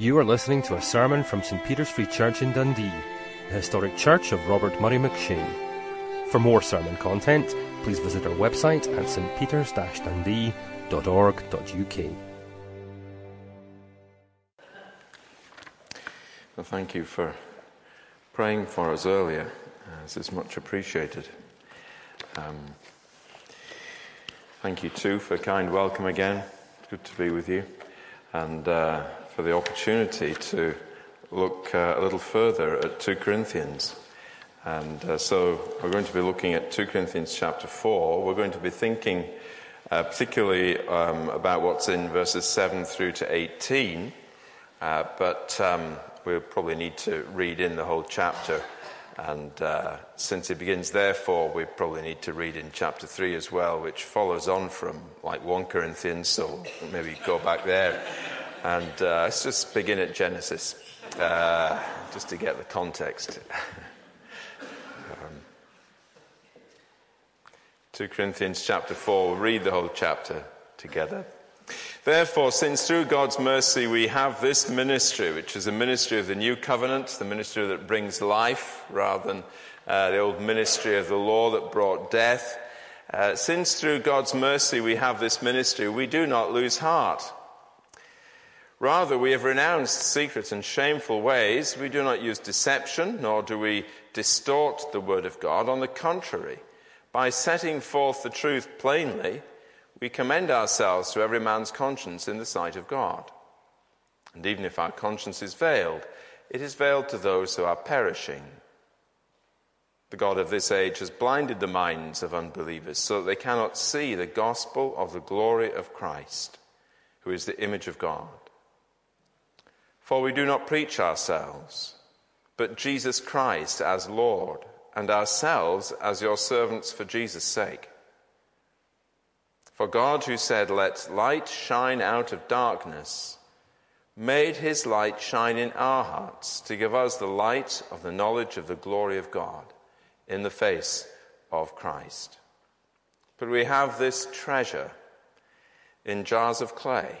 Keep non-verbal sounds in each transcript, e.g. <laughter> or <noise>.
You are listening to a sermon from St Peter's Free Church in Dundee, the historic church of Robert Murray McCheyne. For more sermon content, please visit our website at stpeters-dundee.org.uk. Well, thank you for praying for us earlier. This is much appreciated. Um, thank you too for a kind welcome again. It's good to be with you. And uh, for the opportunity to look uh, a little further at 2 Corinthians. And uh, so we're going to be looking at 2 Corinthians chapter 4. We're going to be thinking uh, particularly um, about what's in verses 7 through to 18. Uh, but um, we'll probably need to read in the whole chapter. And uh, since it begins, therefore, we probably need to read in chapter 3 as well, which follows on from like 1 Corinthians. So maybe go back there. And uh, let's just begin at Genesis, uh, just to get the context. <laughs> um, 2 Corinthians chapter 4, we'll read the whole chapter together. Therefore, since through God's mercy we have this ministry, which is a ministry of the new covenant, the ministry that brings life rather than uh, the old ministry of the law that brought death, uh, since through God's mercy we have this ministry, we do not lose heart. Rather, we have renounced secret and shameful ways. We do not use deception, nor do we distort the word of God. On the contrary, by setting forth the truth plainly, we commend ourselves to every man's conscience in the sight of God. And even if our conscience is veiled, it is veiled to those who are perishing. The God of this age has blinded the minds of unbelievers so that they cannot see the gospel of the glory of Christ, who is the image of God. For we do not preach ourselves, but Jesus Christ as Lord, and ourselves as your servants for Jesus' sake. For God, who said, Let light shine out of darkness, made his light shine in our hearts to give us the light of the knowledge of the glory of God in the face of Christ. But we have this treasure in jars of clay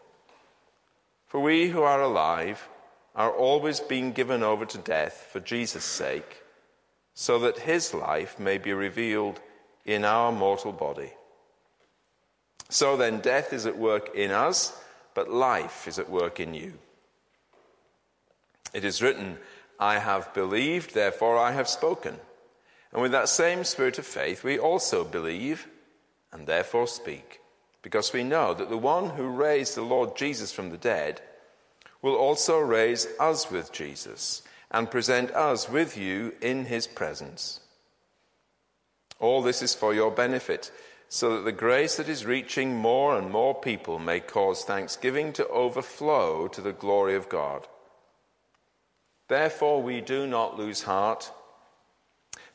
For we who are alive are always being given over to death for Jesus' sake, so that his life may be revealed in our mortal body. So then, death is at work in us, but life is at work in you. It is written, I have believed, therefore I have spoken. And with that same spirit of faith, we also believe and therefore speak because we know that the one who raised the Lord Jesus from the dead will also raise us with Jesus and present us with you in his presence. All this is for your benefit, so that the grace that is reaching more and more people may cause thanksgiving to overflow to the glory of God. Therefore, we do not lose heart.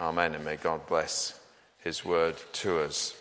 Amen. And may God bless his word to us.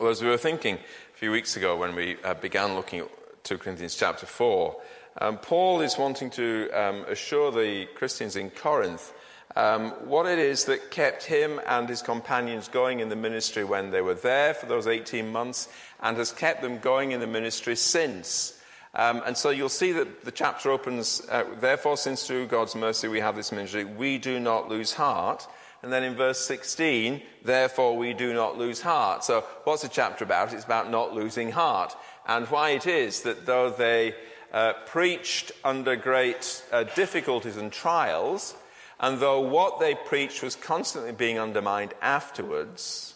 Well, as we were thinking a few weeks ago when we uh, began looking at 2 Corinthians chapter 4, um, Paul is wanting to um, assure the Christians in Corinth um, what it is that kept him and his companions going in the ministry when they were there for those 18 months and has kept them going in the ministry since. Um, and so you'll see that the chapter opens, uh, therefore, since through God's mercy we have this ministry, we do not lose heart. And then in verse 16, therefore we do not lose heart. So what's the chapter about? It's about not losing heart. And why it is that though they uh, preached under great uh, difficulties and trials, and though what they preached was constantly being undermined afterwards,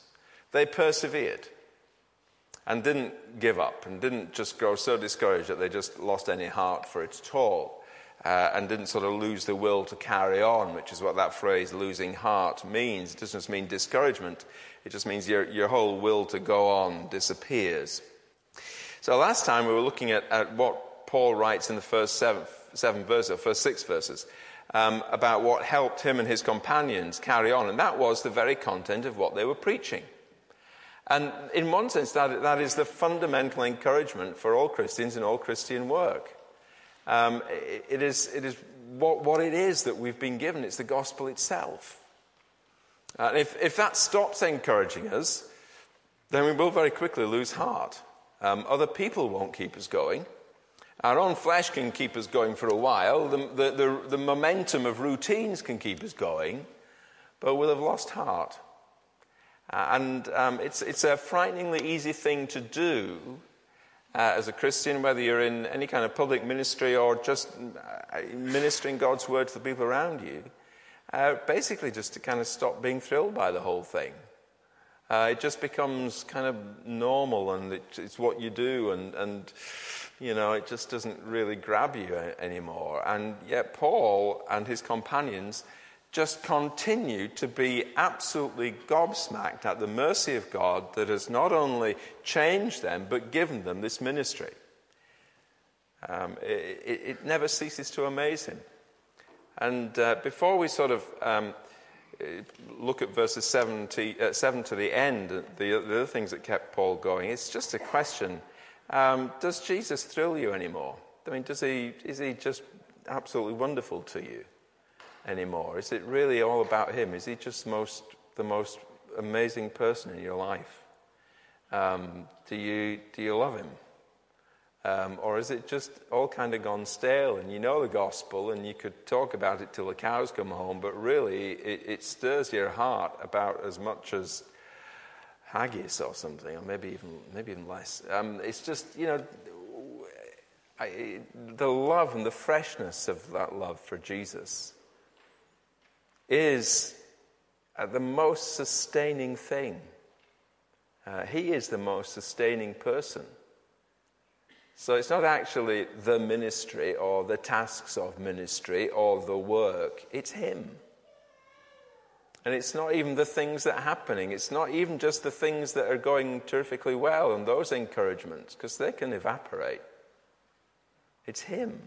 they persevered and didn't give up and didn't just grow so discouraged that they just lost any heart for it at all. Uh, and didn't sort of lose the will to carry on, which is what that phrase losing heart means. It doesn't just mean discouragement, it just means your, your whole will to go on disappears. So last time we were looking at, at what Paul writes in the first seven, seven verses, or first six verses, um, about what helped him and his companions carry on, and that was the very content of what they were preaching. And in one sense, that, that is the fundamental encouragement for all Christians in all Christian work. Um, it, it is, it is what, what it is that we've been given, it's the gospel itself. And if, if that stops encouraging us, then we will very quickly lose heart. Um, other people won't keep us going. Our own flesh can keep us going for a while. The, the, the, the momentum of routines can keep us going, but we'll have lost heart. Uh, and um, it's, it's a frighteningly easy thing to do uh, as a Christian, whether you're in any kind of public ministry or just uh, ministering God's word to the people around you, uh, basically just to kind of stop being thrilled by the whole thing. Uh, it just becomes kind of normal and it, it's what you do, and, and you know, it just doesn't really grab you anymore. And yet, Paul and his companions just continue to be absolutely gobsmacked at the mercy of God that has not only changed them, but given them this ministry. Um, it, it, never ceases to amaze him. And uh, before we sort of um, look at verses 7 to, uh, 7 to the end, the, the, other things that kept Paul going, it's just a question um, Does Jesus thrill you anymore? I mean, does he, is he just absolutely wonderful to you? Anymore? Is it really all about him? Is he just most, the most amazing person in your life? Um, do, you, do you love him? Um, or is it just all kind of gone stale and you know the gospel and you could talk about it till the cows come home, but really it, it stirs your heart about as much as haggis or something, or maybe even, maybe even less. Um, it's just, you know, I, the love and the freshness of that love for Jesus is uh, the most sustaining thing. Uh, he is the most sustaining person. So it's not actually the ministry or the tasks of ministry or the work, it's Him. And it's not even the things that are happening. It's not even just the things that are going terrifically well and those encouragements, because they can evaporate. It's Him.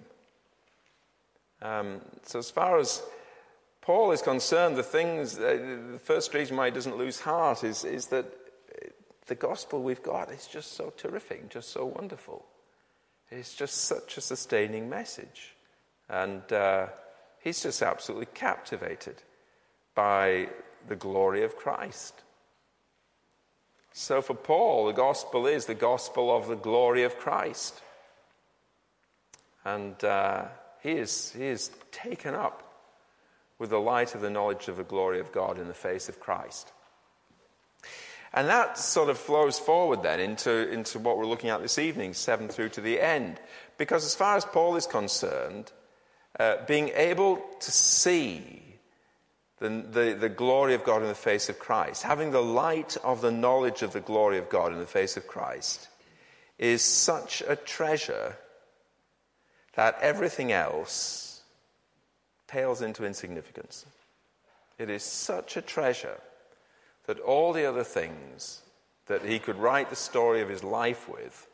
Um, so, as far as Paul is concerned, the things, uh, the first reason why he doesn't lose heart is, is that the gospel we've got is just so terrific, just so wonderful. It's just such a sustaining message. And uh, he's just absolutely captivated by the glory of Christ. So for Paul, the gospel is the gospel of the glory of Christ. And uh, he, is, he is taken up with the light of the knowledge of the glory of God in the face of Christ. And that sort of flows forward then into, into what we're looking at this evening, 7 through to the end. Because as far as Paul is concerned, uh, being able to see the, the, the glory of God in the face of Christ, having the light of the knowledge of the glory of God in the face of Christ, is such a treasure that everything else pales into insignificance. It is such a treasure that all the other things that he could write the story of his life with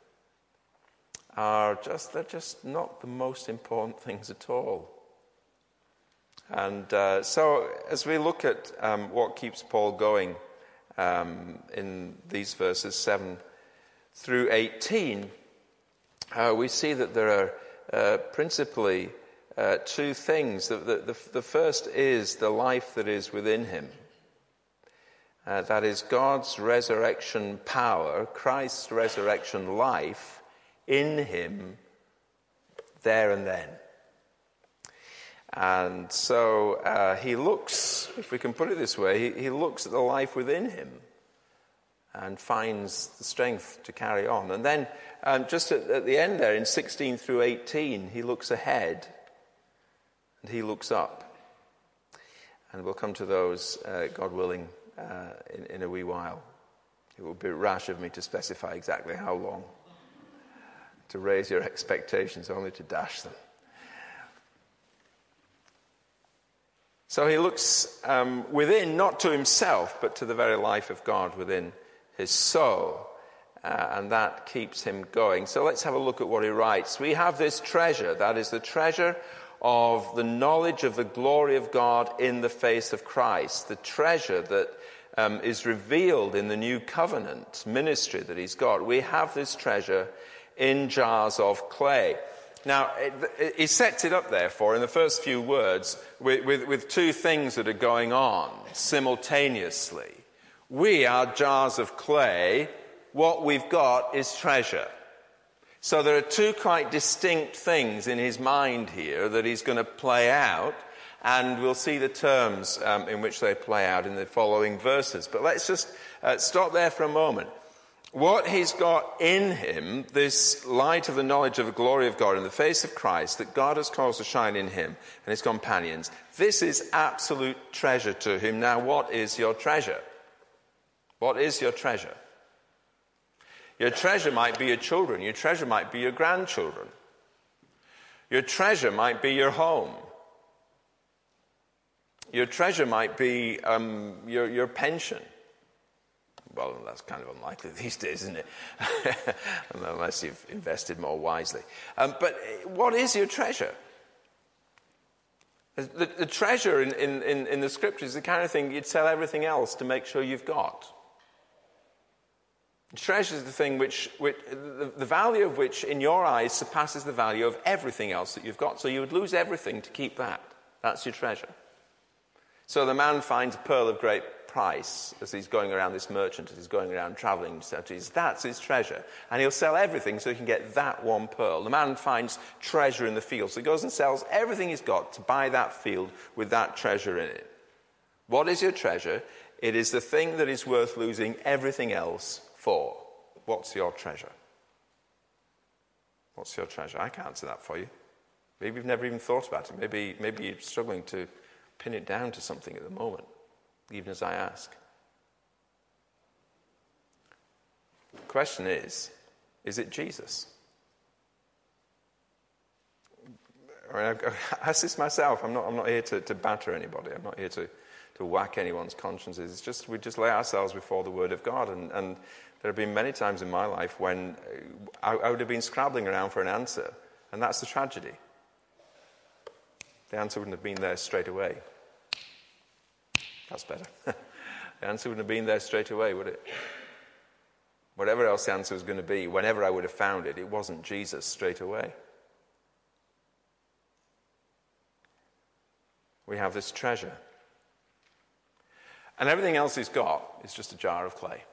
are just, they're just not the most important things at all. And uh, so, as we look at um, what keeps Paul going um, in these verses 7 through 18, uh, we see that there are uh, principally uh, two things. The, the, the, first is the life that is within him. Uh, that is God's resurrection power, Christ's resurrection life in him there and then. And so uh, he looks, if we can put it this way, he, he looks at the life within him and finds the strength to carry on. And then um, just at, at the end there in 16 through 18, he looks ahead and he looks up. And we'll come to those, uh, God willing, uh, in, in a wee while. It would be rash of me to specify exactly how long, to raise your expectations, only to dash them. So he looks um, within, not to himself, but to the very life of God within his soul. Uh, and that keeps him going. So let's have a look at what he writes. We have this treasure, that is the treasure of the knowledge of the glory of God in the face of Christ, the treasure that um, is revealed in the new covenant ministry that he's got. We have this treasure in jars of clay. Now, he sets it up, therefore, in the first few words with, with, with two things that are going on simultaneously. We are jars of clay. What we've got is treasure. So there are two quite distinct things in his mind here that he's going to play out, and we'll see the terms um, in which they play out in the following verses. But let's just uh, stop there for a moment what he's got in him, this light of the knowledge of the glory of God in the face of Christ that God has caused to shine in him and his companions, this is absolute treasure to him. Now, what is your treasure? What is your treasure? Your treasure might be your children, your treasure might be your grandchildren, your treasure might be your home. Your treasure might be um, your, your pension. Well, that's kind of unlikely <laughs> these days, isn't it? <laughs> Unless you've invested more wisely. Um, but uh, what is your treasure? The, the treasure in, in, in, the scriptures is the kind of thing you'd sell everything else to make sure you've got. Treasure is the thing which, which the, the value of which, in your eyes, surpasses the value of everything else that you've got. So you would lose everything to keep that. That's your treasure. So the man finds a pearl of great price as he's going around this merchant, as he's going around traveling, that's his treasure. And he'll sell everything so he can get that one pearl. The man finds treasure in the field, so he goes and sells everything he's got to buy that field with that treasure in it. What is your treasure? It is the thing that is worth losing everything else for. What's your treasure? What's your treasure? I can't answer that for you. Maybe you've never even thought about it. Maybe, maybe you're struggling to pin it down to something at the moment even as I ask. The question is is it Jesus? I mean, I've <laughs> asked this myself. I'm not, I'm not here to, to batter anybody. I'm not here to, to whack anyone's consciences. It's just we just lay ourselves before the Word of God. And, and there have been many times in my life when uh, I, I would have been scrabbling around for an answer, and that's the tragedy. The answer wouldn't have been there straight away. That's better. <laughs> the answer wouldn't have been there straight away, would it? Whatever else the answer was going to be, whenever I would have found it, it wasn't Jesus straight away. We have this treasure. And everything else he's got is just a jar of clay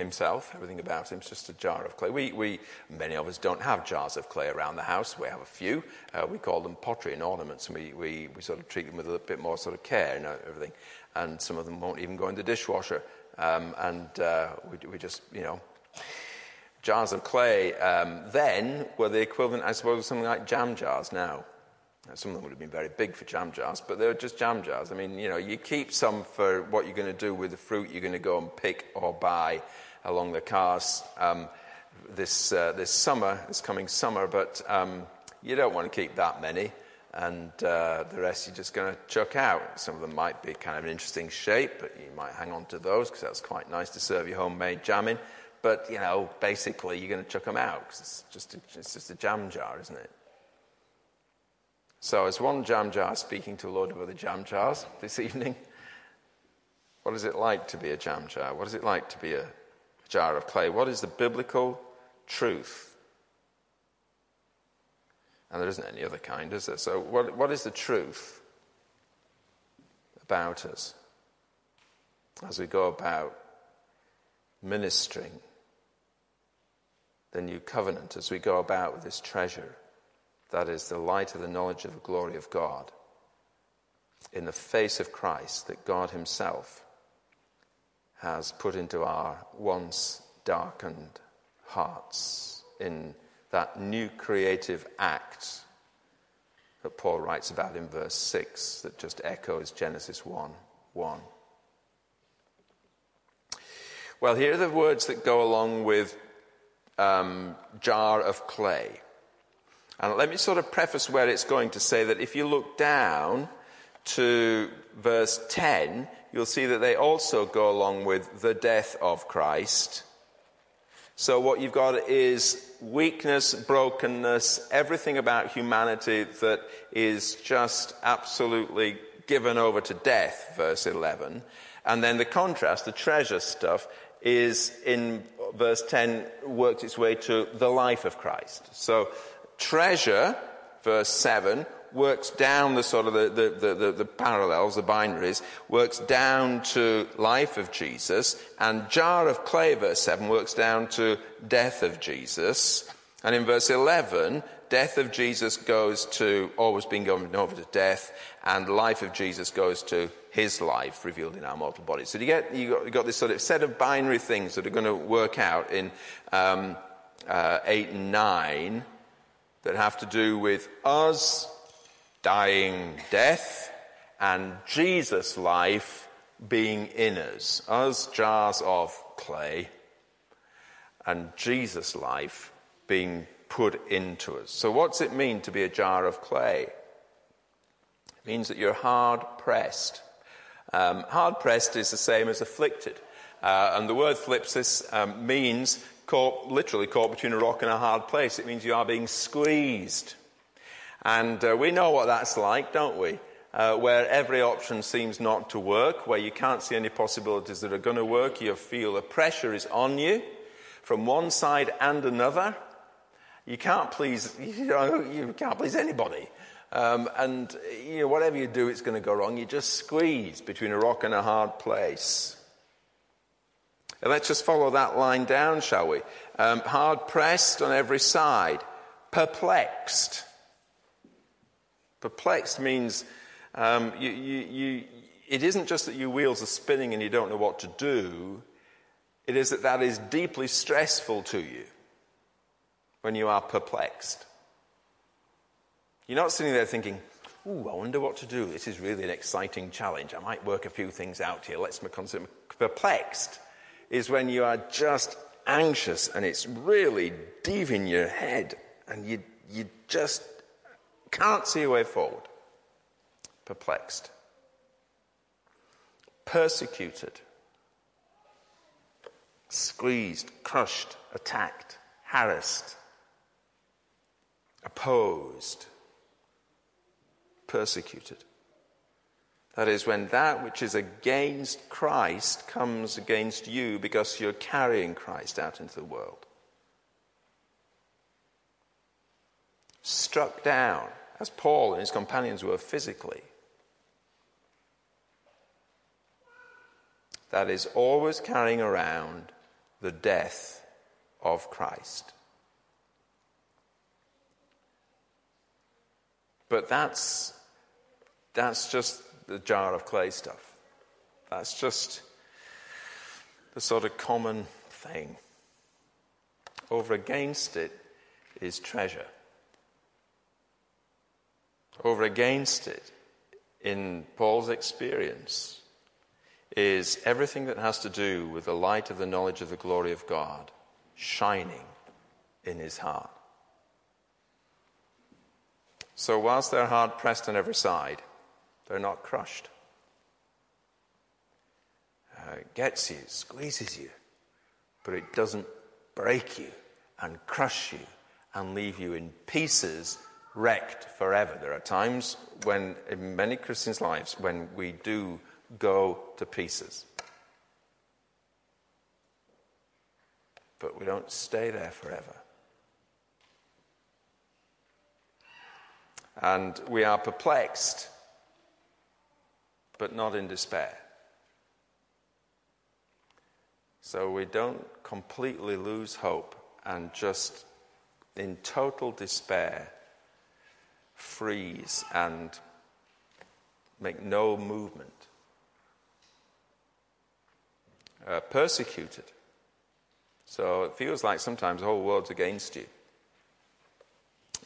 himself, everything about him, is just a jar of clay. We, we, many of us don't have jars of clay around the house. We have a few. Uh, we call them pottery and ornaments, and we, we, we sort of treat them with a bit more sort of care and everything. And some of them won't even go in the dishwasher. Um, and uh, we, we just, you know, jars of clay um, then were the equivalent, I suppose, of something like jam jars now. Some of them would have been very big for jam jars, but they were just jam jars. I mean, you know, you keep some for what you're going to do with the fruit you're going to go and pick or buy along the Carse um, this, uh, this summer, this coming summer, but um, you don't want to keep that many. And uh, the rest you're just going to chuck out. Some of them might be kind of an interesting shape, but you might hang on to those because that's quite nice to serve your homemade jam in. But, you know, basically you're going to chuck them out because it's just, a, it's just a jam jar, isn't it? So, as one jam jar speaking to a load of other jam jars this <laughs> evening, what is it like to be a jam jar? What is it like to be a jar of clay? What is the biblical truth? And there isn't any other kind, is there? So, what, what is the truth about us as we go about ministering the new covenant, as we go about with this treasure that is the light of the knowledge of the glory of God in the face of Christ that God Himself has put into our once darkened hearts in that new creative act that Paul writes about in verse 6 that just echoes Genesis 1 1. Well, here are the words that go along with um, jar of clay. And let me sort of preface where it's going to say that if you look down to verse 10, you'll see that they also go along with the death of Christ. So, what you've got is weakness, brokenness, everything about humanity that is just absolutely given over to death, verse 11. And then the contrast, the treasure stuff, is in verse 10 worked its way to the life of Christ. So treasure, verse 7, works down the sort of the, the, the, the, parallels, the binaries, works down to life of Jesus, and jar of clay, verse 7, works down to death of Jesus. And in verse 11, death of Jesus goes to always being given over to death, and life of Jesus goes to his life revealed in our mortal bodies. So you get you got, you got this sort of set of binary things that are going to work out in um, uh, eight and nine that have to do with us dying death and Jesus' life being in us, us jars of clay, and Jesus' life being put into us. So, what's it mean to be a jar of clay? It means that you're hard pressed. Um, hard pressed is the same as afflicted. Uh, and the word thlipsis um, means caught, literally caught between a rock and a hard place. It means you are being squeezed. And uh, we know what that's like, don't we? Uh, where every option seems not to work, where you can't see any possibilities that are going to work, you feel the pressure is on you from one side and another. You can't please, <laughs> you, know, you can't please anybody. Um, and you know, whatever you do, it's going to go wrong. You just squeeze between a rock and a hard place. And let's just follow that line down, shall we? Um, hard pressed on every side, perplexed. Perplexed means um, you, you, you, it isn't just that your wheels are spinning and you don't know what to do, it is that that is deeply stressful to you when you are perplexed. You're not sitting there thinking, Ooh, I wonder what to do. This is really an exciting challenge. I might work a few things out here. Let's consider. Perplexed is when you are just anxious and it's really deep in your head and you, you just can't see a way forward. Perplexed. Persecuted. Squeezed, crushed, attacked, harassed, opposed persecuted. That is, when that which is against Christ comes against you because you're carrying Christ out into the world. Struck down, as Paul and his companions were physically. That is always carrying around the death of Christ. But that's that's just the jar of clay stuff. That's just the sort of common thing. Over against it is treasure. Over against it, in Paul's experience, is everything that has to do with the light of the knowledge of the glory of God shining in his heart. So, whilst they're hard pressed on every side, they're not crushed. Uh, it gets you, squeezes you, but it doesn't break you and crush you and leave you in pieces, wrecked forever. There are times when, in many Christians' lives, when we do go to pieces. But we don't stay there forever. And we are perplexed but not in despair. So we don't completely lose hope and just in total despair freeze and make no movement. Uh, persecuted. So it feels like sometimes the whole world's against you.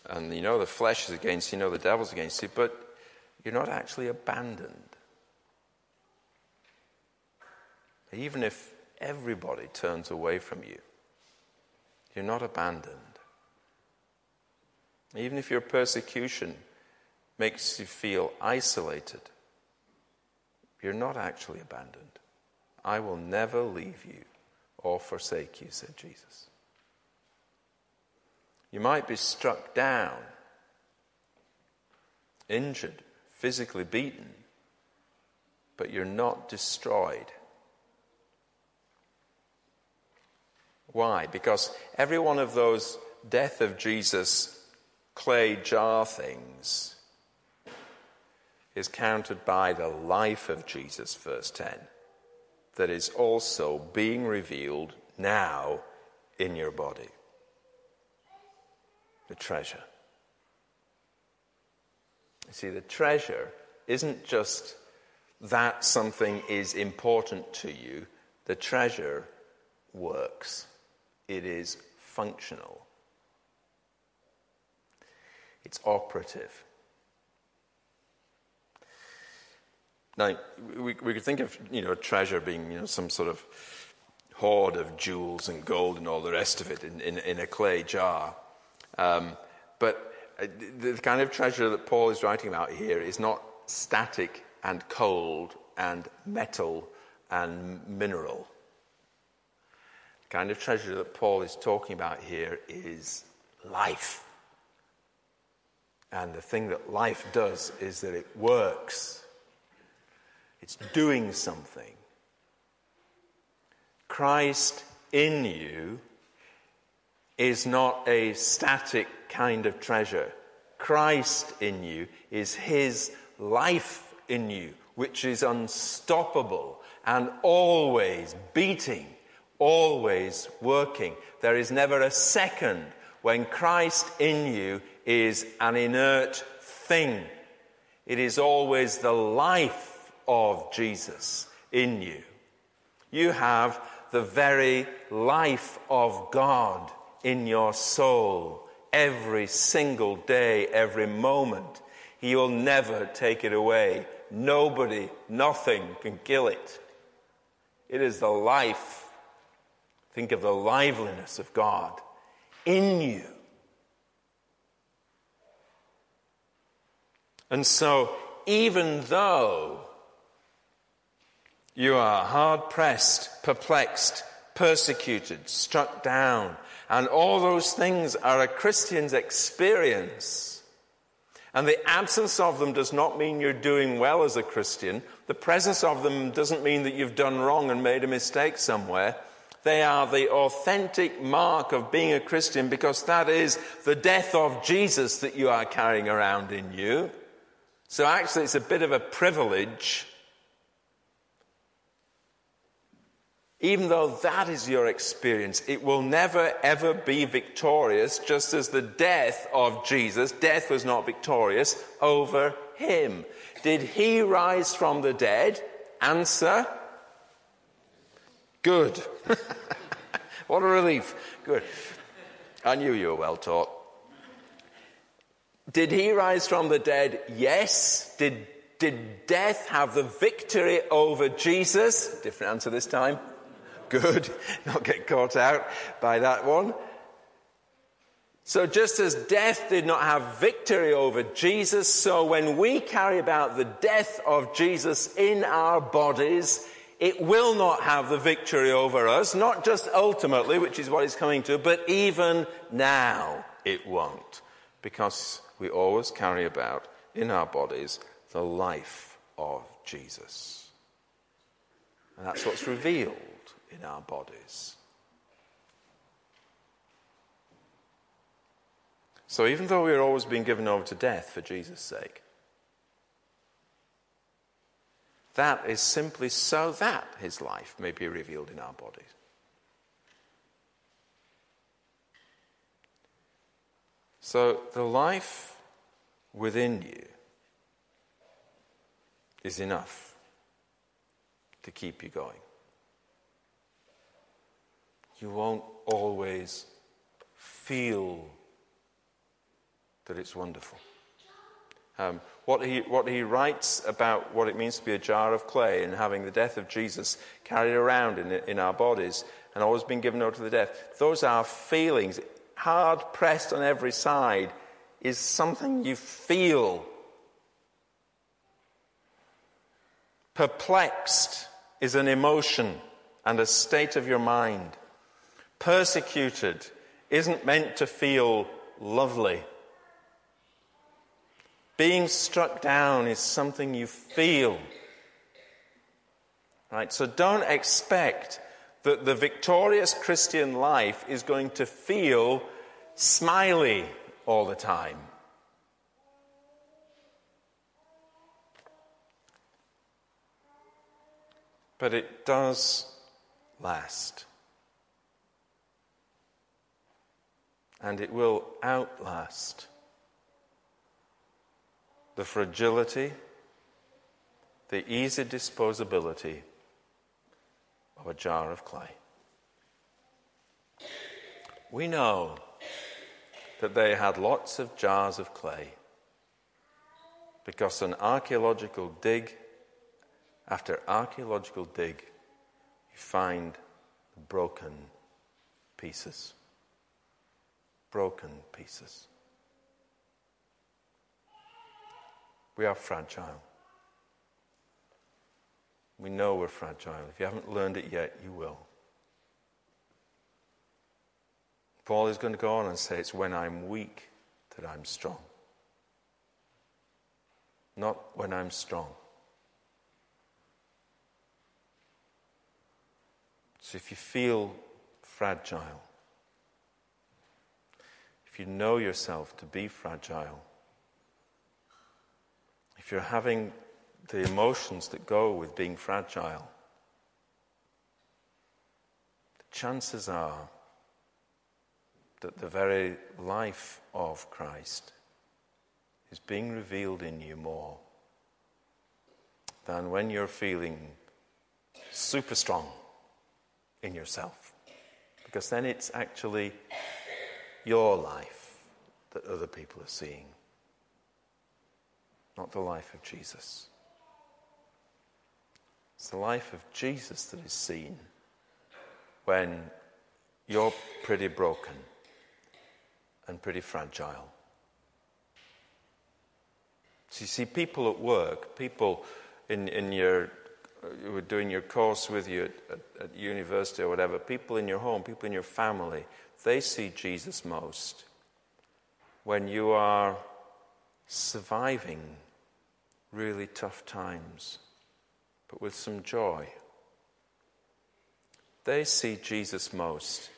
And you know the flesh is against you, you know the devil's against you, but you're not actually abandoned. Even if everybody turns away from you, you're not abandoned. Even if your persecution makes you feel isolated, you're not actually abandoned. I will never leave you or forsake you, said Jesus. You might be struck down, injured, physically beaten, but you're not destroyed. Why? Because every one of those death of Jesus clay jar things is counted by the life of Jesus, verse 10, that is also being revealed now in your body. The treasure. You see, the treasure isn't just that something is important to you, the treasure works, it is functional. It's operative. Now, we, we could think of, you know, treasure being, you know, some sort of hoard of jewels and gold and all the rest of it in, in, in a clay jar. Um, but uh, the kind of treasure that Paul is writing about here is not static and cold and metal and mineral. The kind of treasure that Paul is talking about here is life. And the thing that life does is that it works, it's doing something. Christ in you is not a static kind of treasure. Christ in you is his life in you, which is unstoppable and always beating, always working. There is never a second when Christ in you is an inert thing. It is always the life of Jesus in you. You have the very life of God in your soul every single day, every moment. He will never take it away. Nobody, nothing can kill it. It is the life. Think of the liveliness of God in you. And so, even though you are hard pressed, perplexed, persecuted, struck down, and all those things are a Christian's experience. And the absence of them does not mean you're doing well as a Christian. The presence of them doesn't mean that you've done wrong and made a mistake somewhere. They are the authentic mark of being a Christian because that is the death of Jesus that you are carrying around in you. So actually, it's a bit of a privilege. Even though that is your experience, it will never ever be victorious, just as the death of Jesus, death was not victorious over him. Did he rise from the dead? Answer Good. <laughs> what a relief. Good. I knew you were well taught. Did he rise from the dead? Yes. Did, did death have the victory over Jesus? Different answer this time. Good. <laughs> Not get caught out by that one. So, just as death did not have victory over Jesus, so when we carry about the death of Jesus in our bodies, it will not have the victory over us, not just ultimately, which is what it's coming to, but even now it won't. Because we always carry about in our bodies the life of Jesus. And that's what's revealed in our bodies. So even though we're always being given over to death for Jesus' sake, that is simply so that his life may be revealed in our bodies. So the life within you is enough to keep you going. You won't always feel that it's wonderful. Um, what, he, what he writes about what it means to be a jar of clay and having the death of Jesus carried around in, in our bodies and always being given over to the death, those are feelings. Hard pressed on every side is something you feel. Perplexed is an emotion and a state of your mind. Persecuted isn't meant to feel lovely. Being struck down is something you feel. Right? So don't expect that the victorious Christian life is going to feel smiley all the time. But it does last. And it will outlast the fragility, the easy disposability of a jar of clay. We know that they had lots of jars of clay because an archaeological dig after archaeological dig, you find broken pieces. Broken pieces. We are fragile. We know we're fragile. If you haven't learned it yet, you will. Paul is going to go on and say, It's when I'm weak that I'm strong. Not when I'm strong. So if you feel fragile, if you know yourself to be fragile, if you're having the emotions that go with being fragile, the chances are that the very life of Christ is being revealed in you more than when you're feeling super strong in yourself. Because then it's actually your life that other people are seeing not the life of Jesus. It's the life of Jesus that is seen when you're pretty broken and pretty fragile. So you see, people at work, people in, in your who are doing your course with you at, at, at university or whatever, people in your home, people in your family, they see Jesus most when you are surviving really tough times, but with some joy. They see Jesus most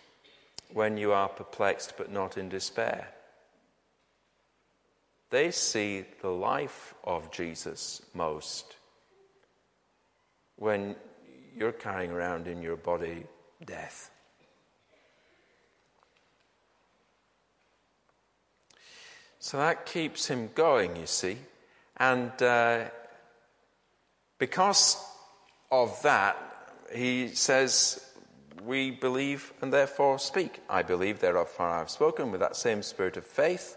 when you are perplexed but not in despair. They see the life of Jesus most when you're carrying around in your body death. So that keeps him going, you see. And uh, because of that, he says, We believe and therefore speak. I believe, therefore I have spoken with that same spirit of faith.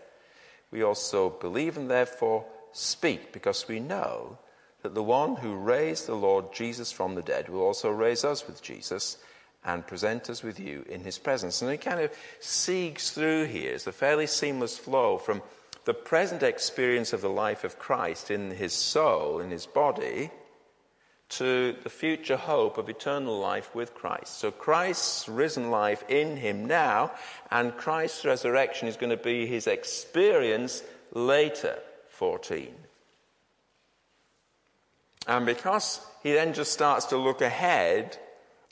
We also believe and therefore speak because we know that the one who raised the Lord Jesus from the dead will also raise us with Jesus and present us with you in his presence. And it kind of seeks through here. It's a fairly seamless flow from the present experience of the life of Christ in his soul, in his body, to the future hope of eternal life with Christ. So Christ's risen life in him now, and Christ's resurrection is going to be his experience later, 14. And because he then just starts to look ahead,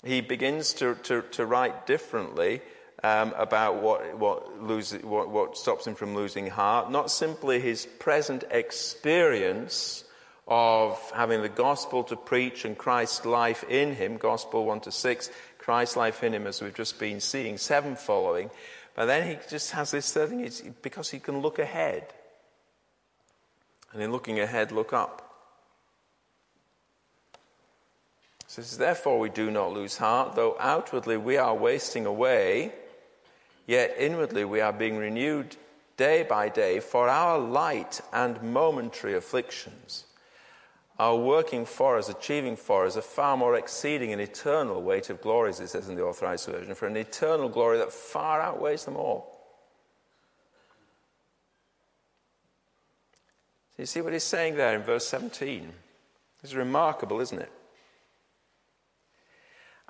he begins to, to, to write differently um, about what, what, lose, what, what stops him from losing heart, not simply his present experience of having the gospel to preach and Christ's life in him, gospel 1 to 6, Christ's life in him, as we've just been seeing, 7 following. But then he just has this third thing, it's because he can look ahead. And in looking ahead, look up. It says, Therefore we do not lose heart, though outwardly we are wasting away Yet inwardly we are being renewed day by day, for our light and momentary afflictions are working for us, achieving for us a far more exceeding and eternal weight of glories, it says in the Authorized Version, for an eternal glory that far outweighs them all. So you see what he's saying there in verse 17? It's remarkable, isn't it?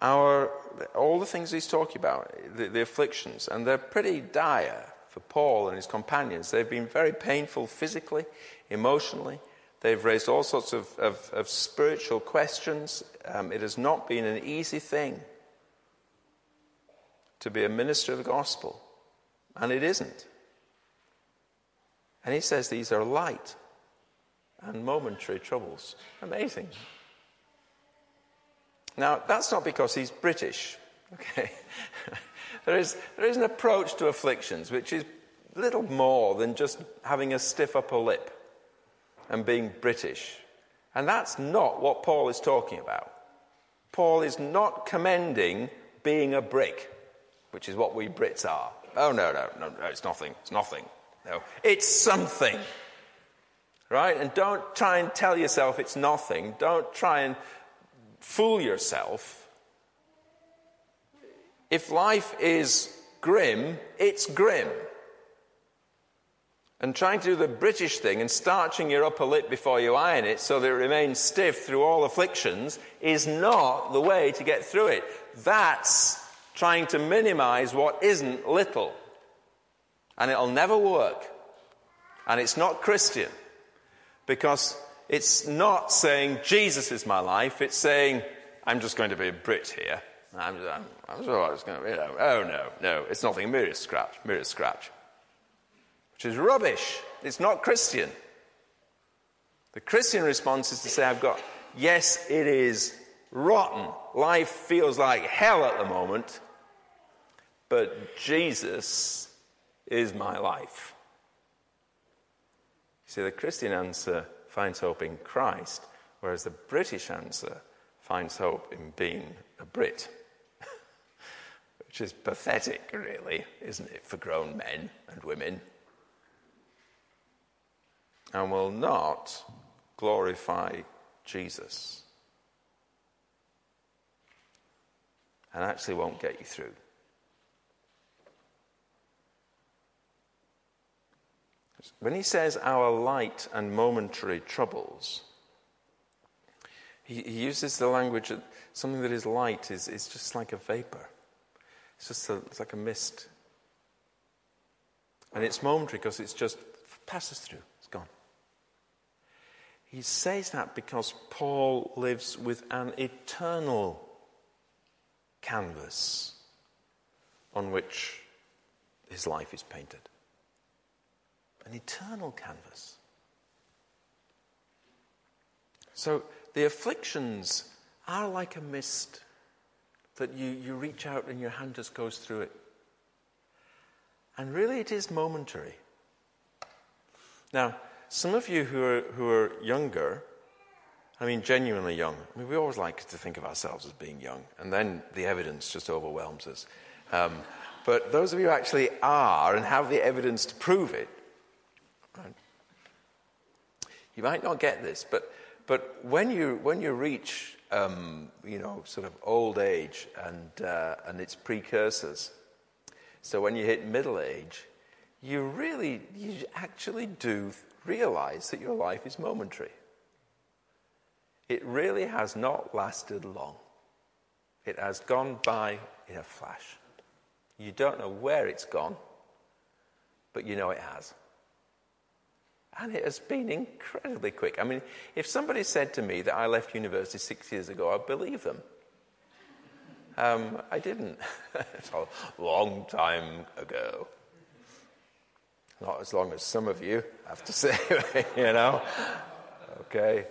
Our, all the things he's talking about, the, the afflictions, and they're pretty dire for Paul and his companions. They've been very painful physically, emotionally. They've raised all sorts of, of, of spiritual questions. Um, it has not been an easy thing to be a minister of the gospel, and it isn't. And he says these are light and momentary troubles. Amazing. Now, that's not because he's British, <laughs> okay? there, is, there is an approach to afflictions which is little more than just having a stiff upper lip and being British. And that's not what Paul is talking about. Paul is not commending being a brick, which is what we Brits are. Oh, no, no, no, no, it's nothing. It's nothing. No, it's something. Right? And don't try and tell yourself it's nothing. Don't try and fool yourself. If life is grim, it's grim. And trying to do the British thing and starching your upper lip before you iron it so that it remains stiff through all afflictions is not the way to get through it. That's trying to minimize what isn't little. And it'll never work. And it's not Christian. Because it's not saying Jesus is my life, it's saying I'm just going to be a Brit here. I'm, I'm, I'm sure going to be. You know, oh no, no, it's nothing. Mere scratch, mere scratch. Which is rubbish. It's not Christian. The Christian response is to say, I've got, yes, it is rotten. Life feels like hell at the moment, but Jesus is my life. You see, the Christian answer finds hope in Christ, whereas the British answer finds hope in being a Brit. <laughs> Which is pathetic, really, isn't it, for grown men and women? And will not glorify Jesus. And actually won't get you through. When he says our light and momentary troubles, he, he uses the language that something that is light is, is just like a vapor. It's just a, it's like a mist. And it's momentary because it's just passes through. He says that because Paul lives with an eternal canvas on which his life is painted an eternal canvas. So the afflictions are like a mist that you, you reach out and your hand just goes through it. And really, it is momentary. Now, some of you who are, who are younger, I mean, genuinely young, I mean, we always like to think of ourselves as being young, and then the evidence just overwhelms us. Um, but those of you who actually are and have the evidence to prove it? You might not get this, but, but when, you, when you reach, um, you know, sort of old age and, uh, and its precursors, so when you hit middle age, you really, you actually do realize that your life is momentary. It really has not lasted long. It has gone by in a flash. You don't know where it's gone, but you know it has. And it has been incredibly quick. I mean, if somebody said to me that I left university six years ago, I'd believe them. Um, I didn't. <laughs> it's a long time ago. Not as long as some of you, I have to <laughs> say, you know. Okay.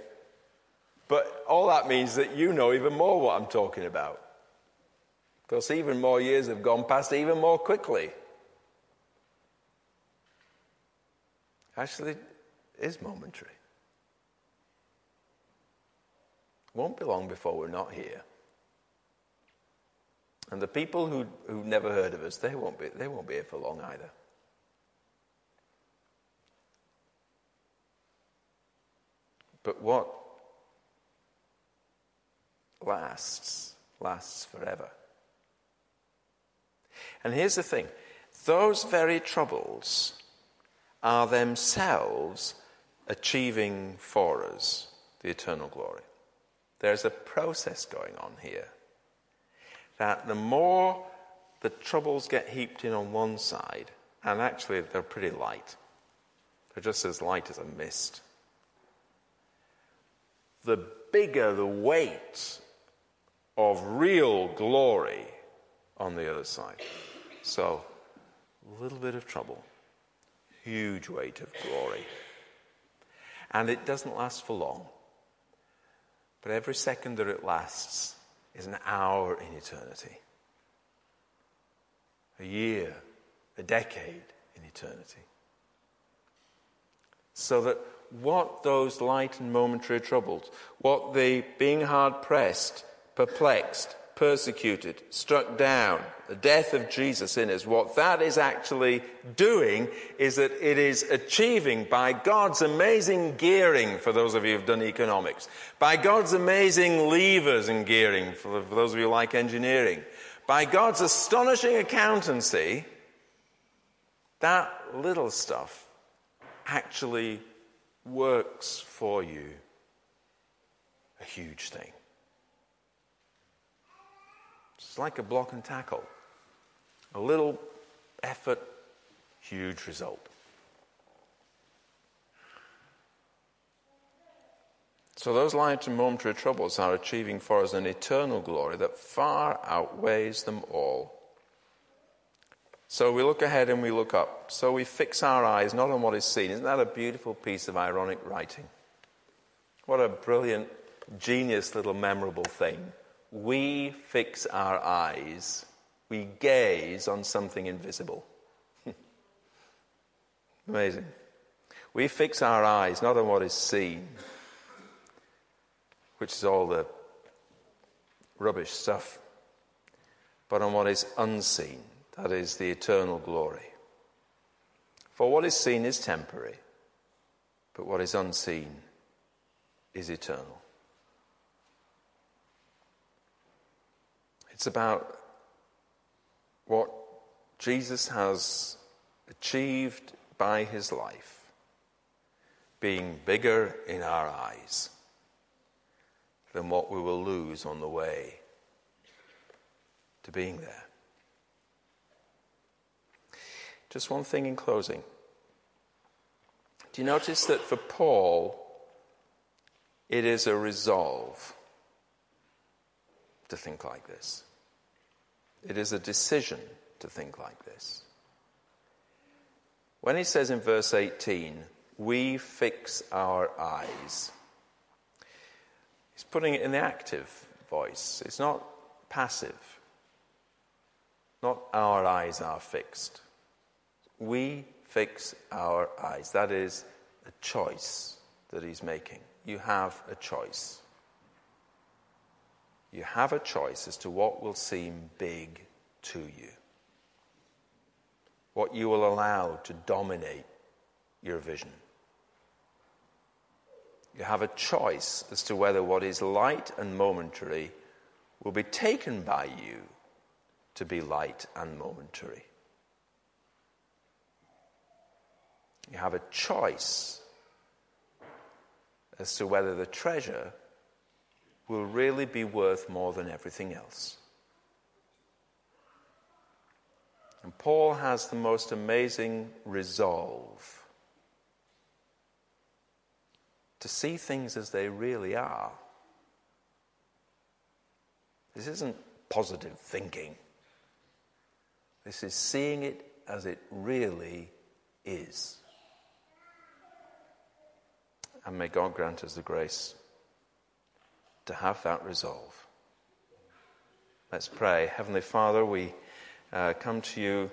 But all that means that you know even more what I'm talking about. Because even more years have gone past even more quickly. Actually, is momentary. Won't be long before we're not here. And the people who, who've never heard of us, they won't, be, they won't be here for long either. But what lasts, lasts forever. And here's the thing those very troubles are themselves achieving for us the eternal glory. There's a process going on here that the more the troubles get heaped in on one side, and actually they're pretty light, they're just as light as a mist, the bigger the weight of real glory on the other side. So, a little bit of trouble, huge weight of glory. And it doesn't last for long. But every second that it lasts is an hour in eternity, a year, a decade in eternity. So that what those light and momentary troubles, what the being hard pressed, perplexed, persecuted, struck down, the death of Jesus in us, what that is actually doing is that it is achieving by God's amazing gearing, for those of you who've done economics, by God's amazing levers and gearing, for those of you who like engineering, by God's astonishing accountancy, that little stuff actually works for you a huge thing. It's like a block and tackle. A little effort, huge result. So those light and momentary troubles are achieving for us an eternal glory that far outweighs them all. So we look ahead and we look up. So we fix our eyes not on what is seen. Isn't that a beautiful piece of ironic writing? What a brilliant, genius little memorable thing we fix our eyes, we gaze on something invisible. <laughs> Amazing. We fix our eyes not on what is seen, which is all the rubbish stuff, but on what is unseen, that is the eternal glory. For what is seen is temporary, but what is unseen is eternal. It's about what Jesus has achieved by his life being bigger in our eyes than what we will lose on the way to being there. Just one thing in closing. Do you notice that for Paul, it is a resolve to think like this? It is a decision to think like this. When he says in verse 18, we fix our eyes, he's putting it in the active voice. It's not passive. Not our eyes are fixed. We fix our eyes. That is a choice that he's making. You have a choice. You have a choice as to what will seem big to you, what you will allow to dominate your vision. You have a choice as to whether what is light and momentary will be taken by you to be light and momentary. You have a choice as to whether the treasure will really be worth more than everything else. And Paul has the most amazing resolve to see things as they really are. This isn't positive thinking. This is seeing it as it really is. And may God grant us the grace to have that resolve. Let's pray. Heavenly Father, we uh, come to you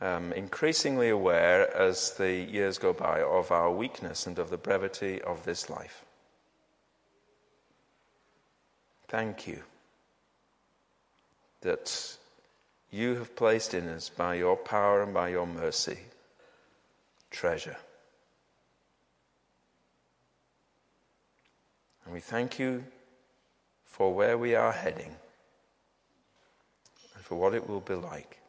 um, increasingly aware as the years go by of our weakness and of the brevity of this life. Thank you. that you have placed in us by your power and by your mercy treasure. And we thank you for where we are heading and for what it will be like.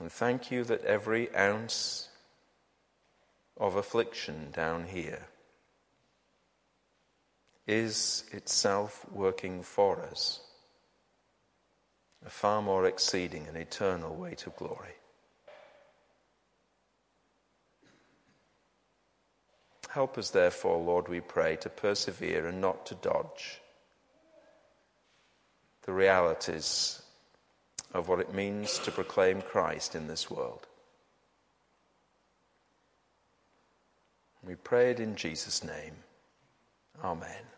And thank you that every ounce of affliction down here is itself working for us a far more exceeding and eternal weight of glory. Help us, therefore, Lord, we pray, to persevere and not to dodge the realities of what it means to proclaim Christ in this world. We pray it in Jesus' name. Amen.